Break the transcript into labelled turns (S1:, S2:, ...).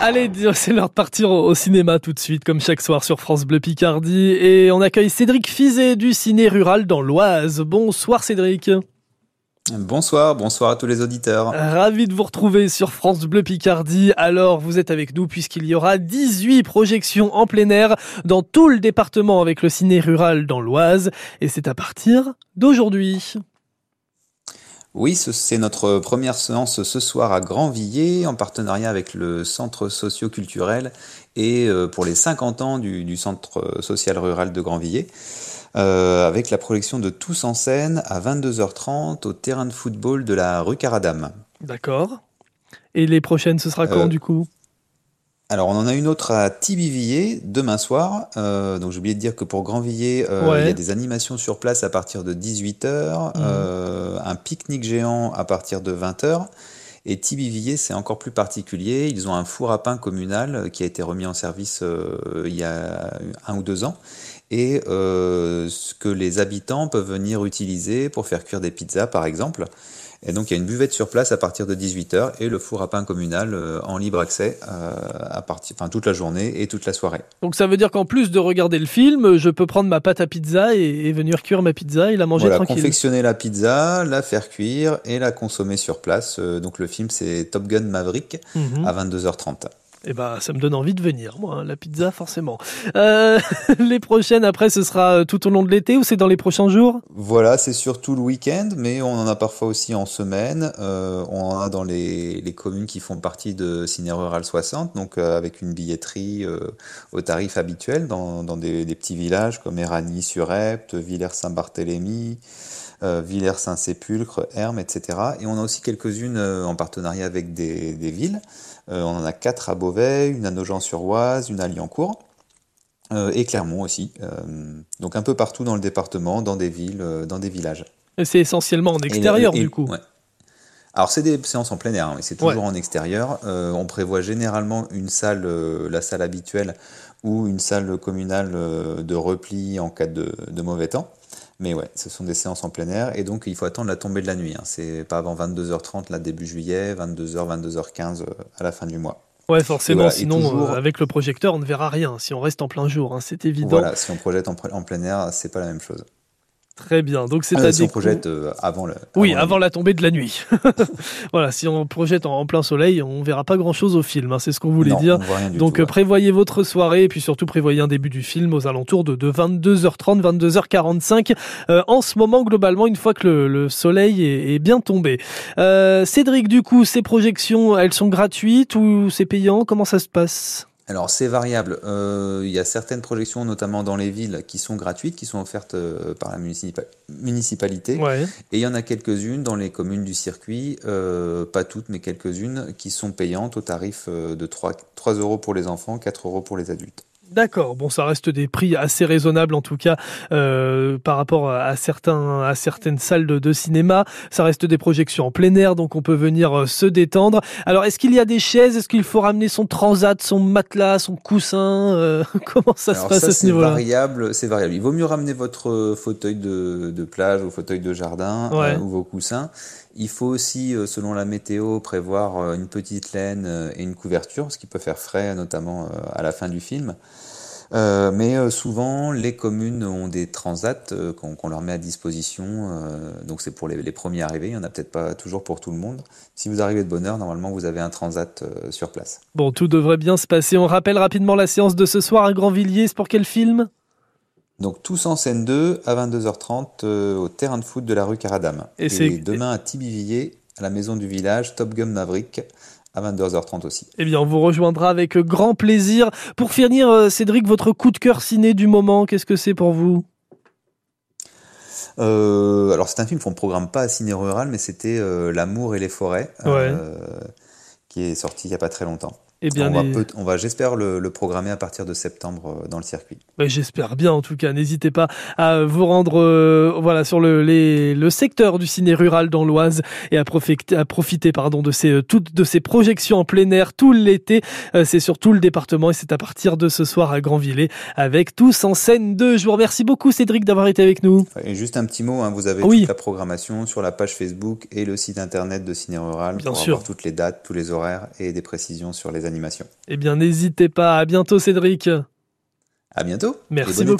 S1: Allez, c'est l'heure de partir au cinéma tout de suite, comme chaque soir sur France Bleu Picardie. Et on accueille Cédric Fizet du Ciné Rural dans l'Oise. Bonsoir Cédric.
S2: Bonsoir, bonsoir à tous les auditeurs.
S1: Ravi de vous retrouver sur France Bleu Picardie. Alors, vous êtes avec nous puisqu'il y aura 18 projections en plein air dans tout le département avec le ciné rural dans l'Oise. Et c'est à partir d'aujourd'hui.
S2: Oui, c'est notre première séance ce soir à Grandvilliers en partenariat avec le Centre socio-culturel et euh, pour les 50 ans du, Centre social rural de Grandvilliers. Euh, avec la projection de Tous en scène à 22h30 au terrain de football de la rue Caradam.
S1: D'accord. Et les prochaines, ce sera quand euh, du coup?
S2: Alors, on en a une autre à Tibivilliers demain soir. Euh, donc, j'ai oublié de dire que pour Grandvilliers, euh, il y a des animations sur place à partir de 18h, mhm. euh, un pique-nique géant à partir de 20h. Et Tibivilliers, c'est encore plus particulier. Ils ont un four à pain communal qui a été remis en service il y a un ou deux ans et ce que les habitants peuvent venir utiliser pour faire cuire des pizzas, par exemple. Et donc il y a une buvette sur place à partir de 18h et le four à pain communal euh, en libre accès euh, à partir, enfin, toute la journée et toute la soirée.
S1: Donc ça veut dire qu'en plus de regarder le film, je peux prendre ma pâte à pizza et, venir cuire ma pizza et la manger
S2: voilà,
S1: tranquille.
S2: confectionner la pizza, la faire cuire et la consommer sur place. Euh, donc le film c'est Top Gun Maverick mhm. à 22h30.
S1: Eh ben, ça me donne envie de venir, moi, hein, la pizza, forcément. Euh, les prochaines, après, ce sera euh, tout au long de l'été ou c'est dans les prochains jours?
S2: Voilà, c'est surtout le week-end, mais on en a parfois aussi en semaine. Euh, on en a dans les, les, communes qui font partie de Ciné Rural 60, donc avec une billetterie au tarif habituel dans, dans des, des, petits villages comme Éragny-sur-Epte, Villers-Saint-Barthélemy. Euh, Villers-Saint-Sépulcre, Hermes, etc. Et on a aussi quelques-unes en partenariat avec des, des villes. Euh, on en a quatre à Beauvais, une à Nogent-sur-Oise, une à Liancourt. Euh, et Clermont aussi. Euh, donc un peu partout dans le département, dans des villes, dans des villages.
S1: C'est essentiellement en extérieur du coup.
S2: Alors c'est des séances en plein air, mais c'est toujours en extérieur. on prévoit généralement une salle, la salle habituelle, ou une salle communale de repli en cas de mauvais temps. Mais ouais, ce sont des séances en plein air et donc il faut attendre la tombée de la nuit. Hein. C'est pas avant 22h30 là début juillet, 22h, 22h15 à la fin du mois.
S1: Ouais, forcément, sinon euh, avec le projecteur on ne verra rien si on reste en plein jour, hein, c'est évident.
S2: Voilà, si on projette en, en plein air, c'est pas la même chose.
S1: Très bien. Donc c'est euh,
S2: si on projette euh, avant le.
S1: oui, avant la tombée de la nuit. voilà, si on projette en, plein soleil, on verra pas grand chose au film. Hein, c'est ce qu'on voulait dire. Donc prévoyez votre soirée et puis surtout prévoyez un début du film aux alentours de, 22h30, 22h45. Euh, en ce moment, globalement, une fois que le, soleil est, bien tombé. Cédric, du coup, ces projections, elles sont gratuites ou c'est payant? Comment ça se passe?
S2: Alors c'est variable. Euh, il y a certaines projections, notamment dans les villes, qui sont gratuites, qui sont offertes euh, par la municipalité. Et il y en a quelques-unes dans les communes du circuit, euh, pas toutes, mais quelques-unes, qui sont payantes au tarif de 3, 3 euros pour les enfants, 4 euros pour les adultes.
S1: D'accord, bon ça reste des prix assez raisonnables en tout cas euh, par rapport à certains à certaines salles de, cinéma. Ça reste des projections en plein air donc on peut venir euh, se détendre. Alors est-ce qu'il y a des chaises? Est-ce qu'il faut ramener son transat, son matelas, son coussin? Euh, Comment ça se passe à ce niveau-là?
S2: variable, c'est variable. Il vaut mieux ramener votre fauteuil de, de plage ou fauteuil de jardin ou vos coussins. Il faut aussi, selon la météo, prévoir une petite laine et une couverture, ce qui peut faire frais, notamment à la fin du film. Euh, mais euh, souvent, les communes ont des transats euh, qu'on leur met à disposition. donc c'est pour les, les, premiers arrivés. Il n'y en a peut-être pas toujours pour tout le monde. Si vous arrivez de bonne heure, normalement, vous avez un transat sur place.
S1: Bon, tout devrait bien se passer. On rappelle rapidement la séance de ce soir à Grandvilliers. C'est pour quel film?
S2: Donc tous en scène 2 à 22h30 au terrain de foot de la rue Caradam. Et, Et demain à Tibivilliers, à la maison du village, Top Gun Maverick à 22h30 aussi.
S1: Eh bien, on vous rejoindra avec grand plaisir. Pour finir, euh, Cédric, votre coup de cœur ciné du moment, qu'est-ce que c'est pour vous?
S2: Euh, alors c'est un film qu'on ne programme pas à Ciné Rural, mais c'était euh, L'amour et les forêts, qui est sorti il n'y a pas très longtemps. Eh bien, on, va, j'espère, le, programmer à partir de septembre euh, dans le circuit.
S1: j'espère bien, en tout cas. N'hésitez pas à vous rendre euh, voilà, sur le, le secteur du ciné rural dans l'Oise et à profiter, à profiter pardon, de, ces, toutes de ces projections en plein air tout l'été. Euh, c'est sur tout le département et c'est à partir de ce soir à Grandvillers avec tous en scène 2. Je vous remercie beaucoup, Cédric, d'avoir été avec nous.
S2: Et juste un petit mot, hein, vous avez toute la programmation sur la page Facebook et le site internet de Ciné Rural
S1: bien
S2: pour
S1: sûr.
S2: avoir toutes les dates, tous les horaires et des précisions sur les animations.
S1: Eh bien, n'hésitez pas. À bientôt, Cédric.
S2: À bientôt.
S1: Merci beaucoup.